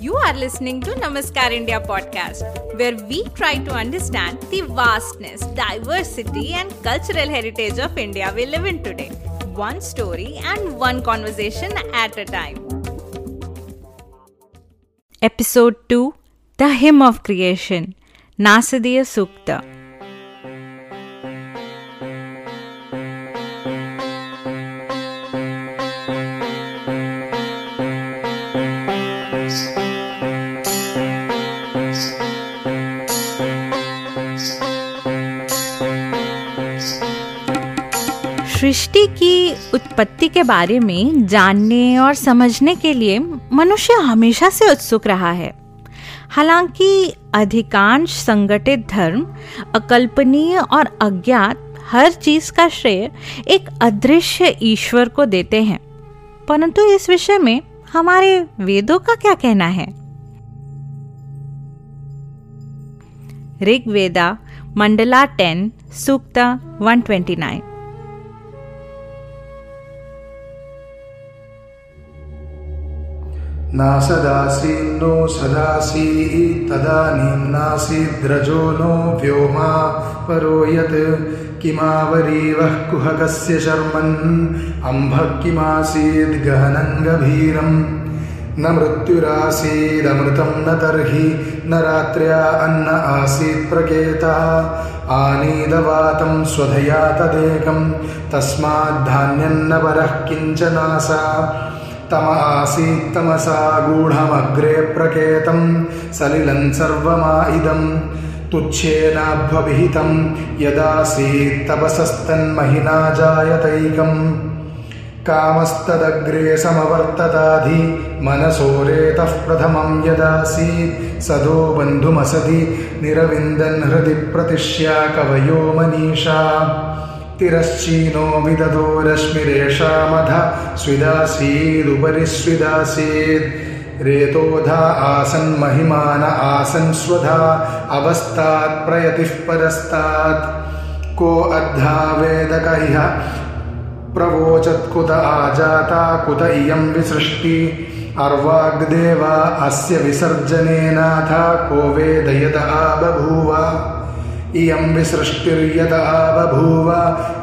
You are listening to Namaskar India podcast, where we try to understand the vastness, diversity, and cultural heritage of India we live in today, one story and one conversation at a time. Episode 2 The Hymn of Creation Nasadiya Sukta के बारे में जानने और समझने के लिए मनुष्य हमेशा से उत्सुक रहा है। हालाँकि अधिकांश संगठित धर्म, अकल्पनीय और अज्ञात, हर चीज़ का श्रेय एक अदृश्य ईश्वर को देते हैं। परंतु इस विषय में हमारे वेदों का क्या कहना है? ऋग्वेदा, मंडला टेन, सूक्ता 129 नासदासीन्नो सदासीत्तदानीं नासीद्रजो नो व्योमा परो यत् किमावरीवः कुहकस्य शर्मन् अम्भः किमासीद्गहनं गभीरम्। न मृत्युरासीदमृतं न तर्हि न रात्र्या अन्न आसीत् प्रकेतः। आनीदवातं स्वधया तदेकं तस्माद्धान्यन्न परः किञ्चनासा तमासीत्तमसा गूढमग्रे प्रकेतं सलिलं सर्वमा इदं तुच्छेनाभ्वभिहितं यदासीत्तपसस्तन्महिना जायतैकम्। कामस्तदग्रे समवर्तताधि मनसो रेतः प्रथमं यदासीत्। सदो बन्धुमसदि निरविन्दन् हृदि प्रतिष्या कवयो मनीषा तिरश्चीनो विदधो रश्मिरेषामध स्विदासीदुपरि स्विदासीद् रेतोधा आसन् महिमान आसन् स्वधा अवस्तात् प्रयतिः परस्तात्। को अद्धा वेदक इह प्रवोचत्कुत आजाता, कुत इयं विसृष्टि। अर्वाग्देवा अस्य विसर्जनेनाथ, को वेदयत आबभूव। इयं विसृष्टिर्यदा बभूव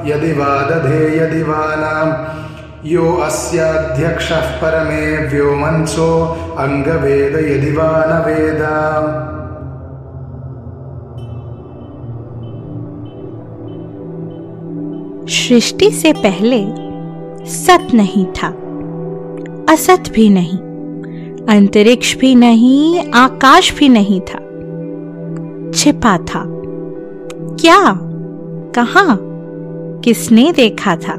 यदि वा यदि यो अस्याध्यक्षः परमे व्योमंसो अङ्गवेद यदि वा वेद सृष्टि से पहले सत नहीं था, असत भी नहीं, अंतरिक्ष भी नहीं, आकाश भी नहीं था, छिपा था। क्या? कहा? किसने देखा था?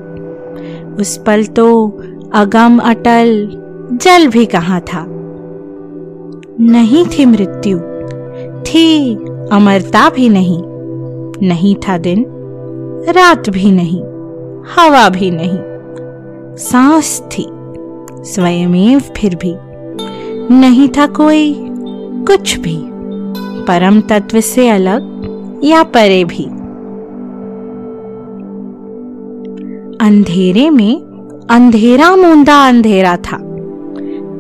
उस पल तो अगम अटल, जल भी कहा था? नहीं थी मृत्यु। थी अमरता भी नहीं। नहीं था दिन, रात भी नहीं, हवा भी नहीं। सांस थी, स्वयमेव फिर भी। नहीं था कोई कुछ भी। परम तत्व से अलग या परे भी। अंधेरे में अंधेरा मूंदा अंधेरा था।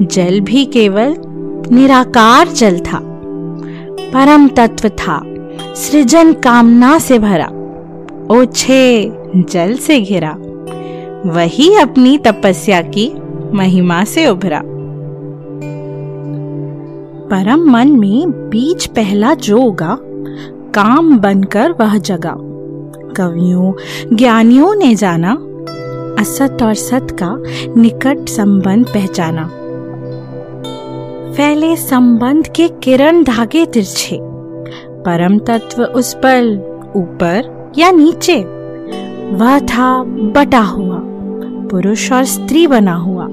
जल भी केवल निराकार जल था। परम तत्व था। सृजन कामना से भरा। ओछे जल से घिरा। वही अपनी तपस्या की महिमा से उभरा। परम मन में बीज पहला जो उगा काम बनकर वह जगा। कवियों, ज्ञानियों ने जाना, असत और सत का निकट संबंध पहचाना। फैले संबंध के किरण धागे तिरछे। परम तत्व उस पर ऊपर या नीचे, वह था बटा हुआ, पुरुष और स्त्री बना हुआ।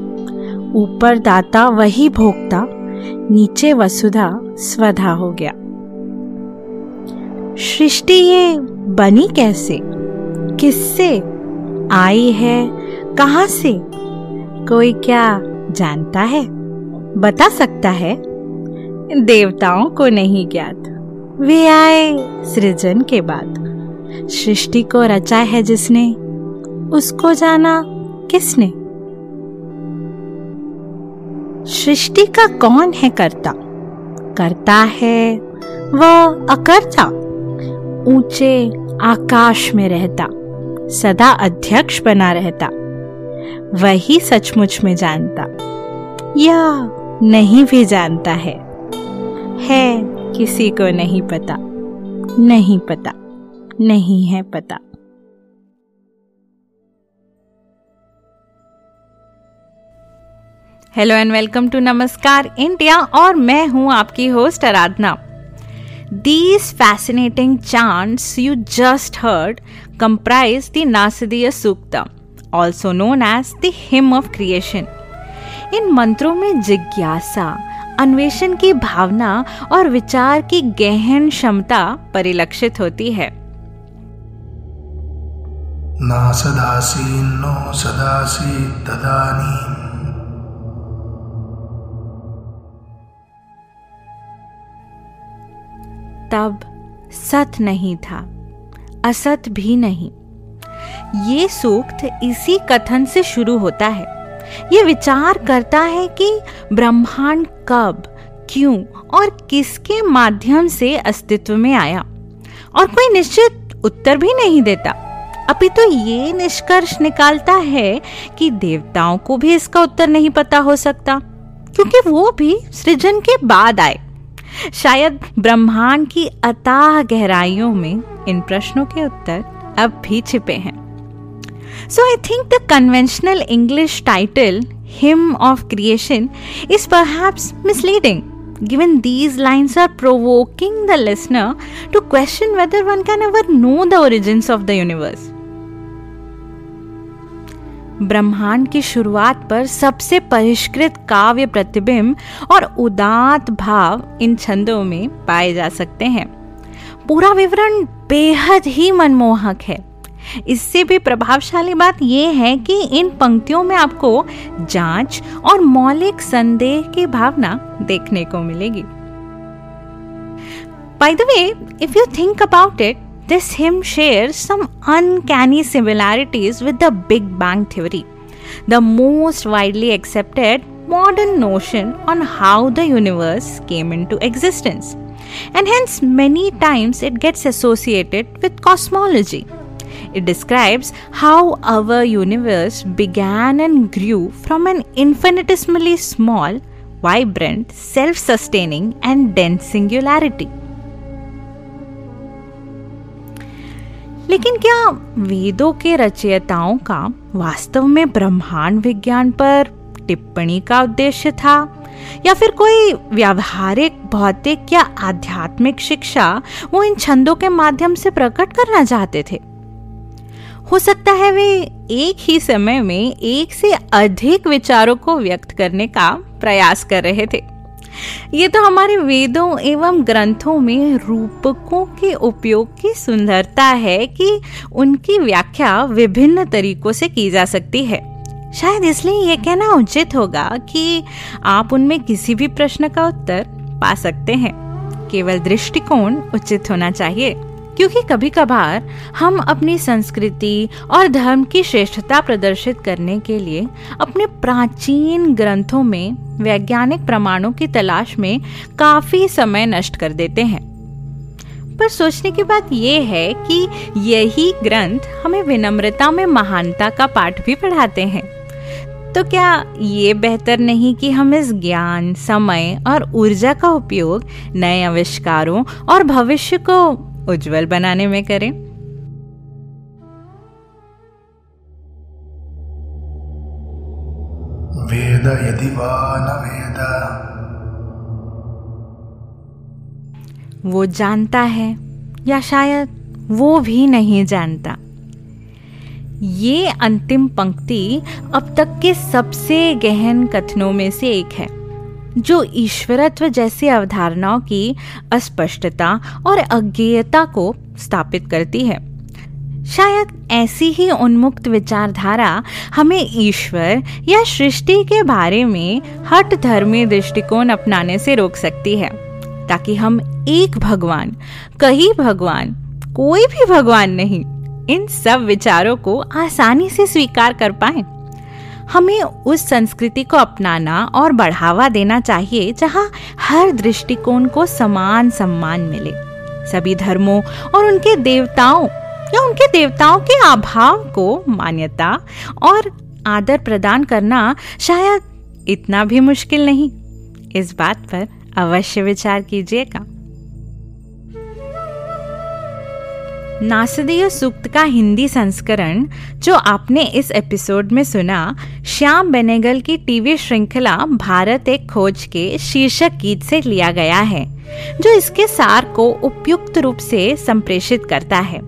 ऊपर दाता वही भोगता नीचे वसुधा स्वधा हो गया। सृष्टि ये बनी कैसे? किससे आई है? कहाँ से? कोई क्या जानता है? बता सकता है। देवताओं को नहीं ज्ञात। वे आए सृजन के बाद। सृष्टि को रचा है जिसने, उसको जाना किसने? सृष्टि का कौन है करता? करता है वह अकर्ता। ऊँचे आकाश में रहता, सदा अध्यक्ष बना रहता, वही सचमुच में जानता, या नहीं भी जानता है। है किसी को नहीं पता नहीं पता, नहीं है पता। Hello and welcome to Namaskar India और मैं हूँ आपकी host Aradhana. These fascinating chants you just heard comprise the Nasadiya Sukta, also known as the Hymn of Creation. इन मंत्रों में जिज्ञासा अन्वेषण की भावना और विचार की गहन क्षमता परिलक्षित होती है न सदासीन्नो सदासी तदानीम् तब सत नहीं था, असत भी नहीं। ये सूक्त इसी कथन से शुरू होता है। ये विचार करता है कि ब्रह्मांड कब, क्यों और किसके माध्यम से अस्तित्व में आया। और कोई निश्चित उत्तर भी नहीं देता। अभी तो ये निष्कर्ष निकालता है कि देवताओं को भी इसका उत्तर नहीं पता हो सकता, क्योंकि वो भी सृजन के बाद आए। शायद ब्रह्मांड की अताह गहराइयों में इन प्रश्नों के उत्तर अब भी छिपे हैं so I think the conventional English title Hymn of Creation is perhaps misleading given these lines are provoking the listener to question whether one can ever know the origins of the universe ब्रह्मांड की शुरुआत पर सबसे परिष्कृत काव्य प्रतिबिंब और उदात भाव इन छंदों में पाए जा सकते हैं। पूरा विवरण बेहद ही मनमोहक है। इससे भी प्रभावशाली बात यह है कि इन पंक्तियों में आपको जाँच और मौलिक संदेह की भावना देखने को मिलेगी। By the way if you think about it This hymn shares some uncanny similarities with the Big Bang theory, the most widely accepted modern notion on how the universe came into existence. And hence, many times it gets associated with cosmology. It describes how our universe began and grew from an infinitesimally small, vibrant, self sustaining, and dense singularity. लेकिन क्या वेदों के रचयिताओं का वास्तव में ब्रह्मांड विज्ञान पर टिप्पणी का उद्देश्य था? या फिर कोई व्यावहारिक, भौतिक या आध्यात्मिक शिक्षा वो इन छंदों के माध्यम से प्रकट करना चाहते थे? हो सकता है वे एक ही समय में एक से अधिक विचारों को व्यक्त करने का प्रयास कर रहे थे। ये तो हमारे वेदों एवं ग्रंथों में रूपकों के उपयोग की सुंदरता है कि उनकी व्याख्या विभिन्न तरीकों से की जा सकती है। शायद इसलिए ये कहना उचित होगा कि आप उनमें किसी भी प्रश्न का उत्तर पा सकते हैं। केवल दृष्टिकोण उचित होना चाहिए। क्योंकि कभी कभार हम अपनी संस्कृति और धर्म की श्रेष्ठता प्रदर्शित करने के लिए अपने प्राचीन ग्रंथों में, वैज्ञानिक प्रमाणों की तलाश में काफ़ी समय नष्ट कर देते हैं। पर सोचने की बात यह है कि यही ग्रंथ हमें विनम्रता में महानता का पाठ भी पढ़ाते हैं। तो क्या ये बेहतर नहीं कि हम इस ज्ञान, समय और ऊर्जा का उपयोग नए आविष्कारों और भविष्य को उज्जवल बनाने में करें। वेद यदि वा न वेद। वो जानता है या शायद वो भी नहीं जानता। ये अंतिम पंक्ति अब तक के सबसे गहन कथनों में से एक है। जो ईश्वरत्व जैसी अवधारणाओं की अस्पष्टता और अज्ञेयता को स्थापित करती है। शायद ऐसी ही उन्मुक्त विचारधारा हमें ईश्वर या सृष्टि के बारे में हट धर्मी दृष्टिकोण अपनाने से रोक सकती है, ताकि हम एक भगवान कई भगवान, कोई भी भगवान नहीं, इन सब विचारों को आसानी से स्वीकार कर पाए। हमें उस संस्कृति को अपनाना और बढ़ावा देना चाहिए, जहाँ हर दृष्टिकोण को समान सम्मान मिले। सभी धर्मों और उनके देवताओं या उनके देवताओं के अभाव को मान्यता और आदर प्रदान करना शायद इतना भी मुश्किल नहीं। इस बात पर अवश्य विचार कीजिएगा। नासदीय सूक्त का हिंदी संस्करण, जो आपने इस एपिसोड में सुना, श्याम बेनेगल की टीवी श्रृंखला भारत एक खोज के शीर्षक गीत से लिया गया है, जो इसके सार को उपयुक्त रूप से संप्रेषित करता है।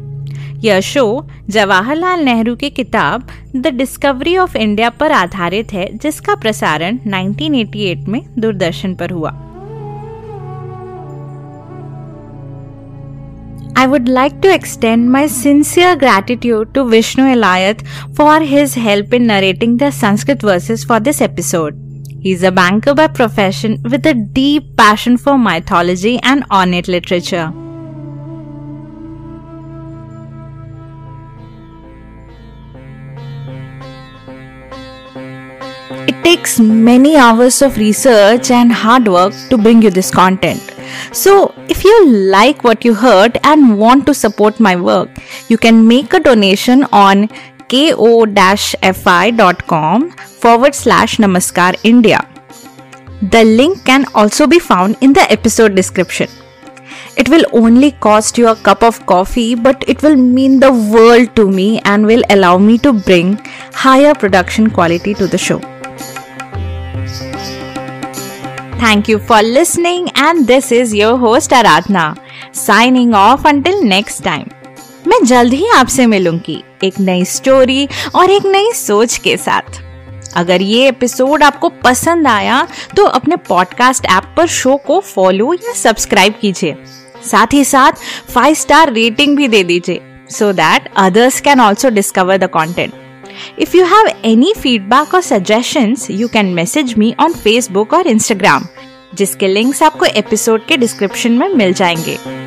यह शो जवाहरलाल नेहरू की किताब द डिस्कवरी ऑफ़ इंडिया पर आधारित है, जिसका प्रसारण 1988 में दूरदर्शन पर हुआ। I would like to extend my sincere gratitude to Vishnu Elayat for his help in narrating the Sanskrit verses for this episode. He is a banker by profession with a deep passion for mythology and ornate literature. It takes many hours of research and hard work to bring you this content. So, if you like what you heard and want to support my work, you can make a donation on ko-fi.com forward slash namaskar India. The link can also be found in the episode description. It will only cost you a cup of coffee, but it will mean the world to me and will allow me to bring higher production quality to the show. Thank you for listening, and this is your host Aradhna, signing off until next time. मैं जल्द ही आपसे मिलूँगी एक नई story और एक नई सोच के साथ। अगर ये एपिसोड आपको पसंद आया तो अपने पॉडकास्ट ऐप पर शो को फॉलो या सब्सक्राइब कीजिए। साथ ही साथ फाइव स्टार रेटिंग भी दे दीजिए so that others can also discover the content If you have any feedback or suggestions, you can message me on Facebook or Instagram, जिसके लिंक्स आपको एपिसोड के डिस्क्रिप्शन में मिल जाएँगे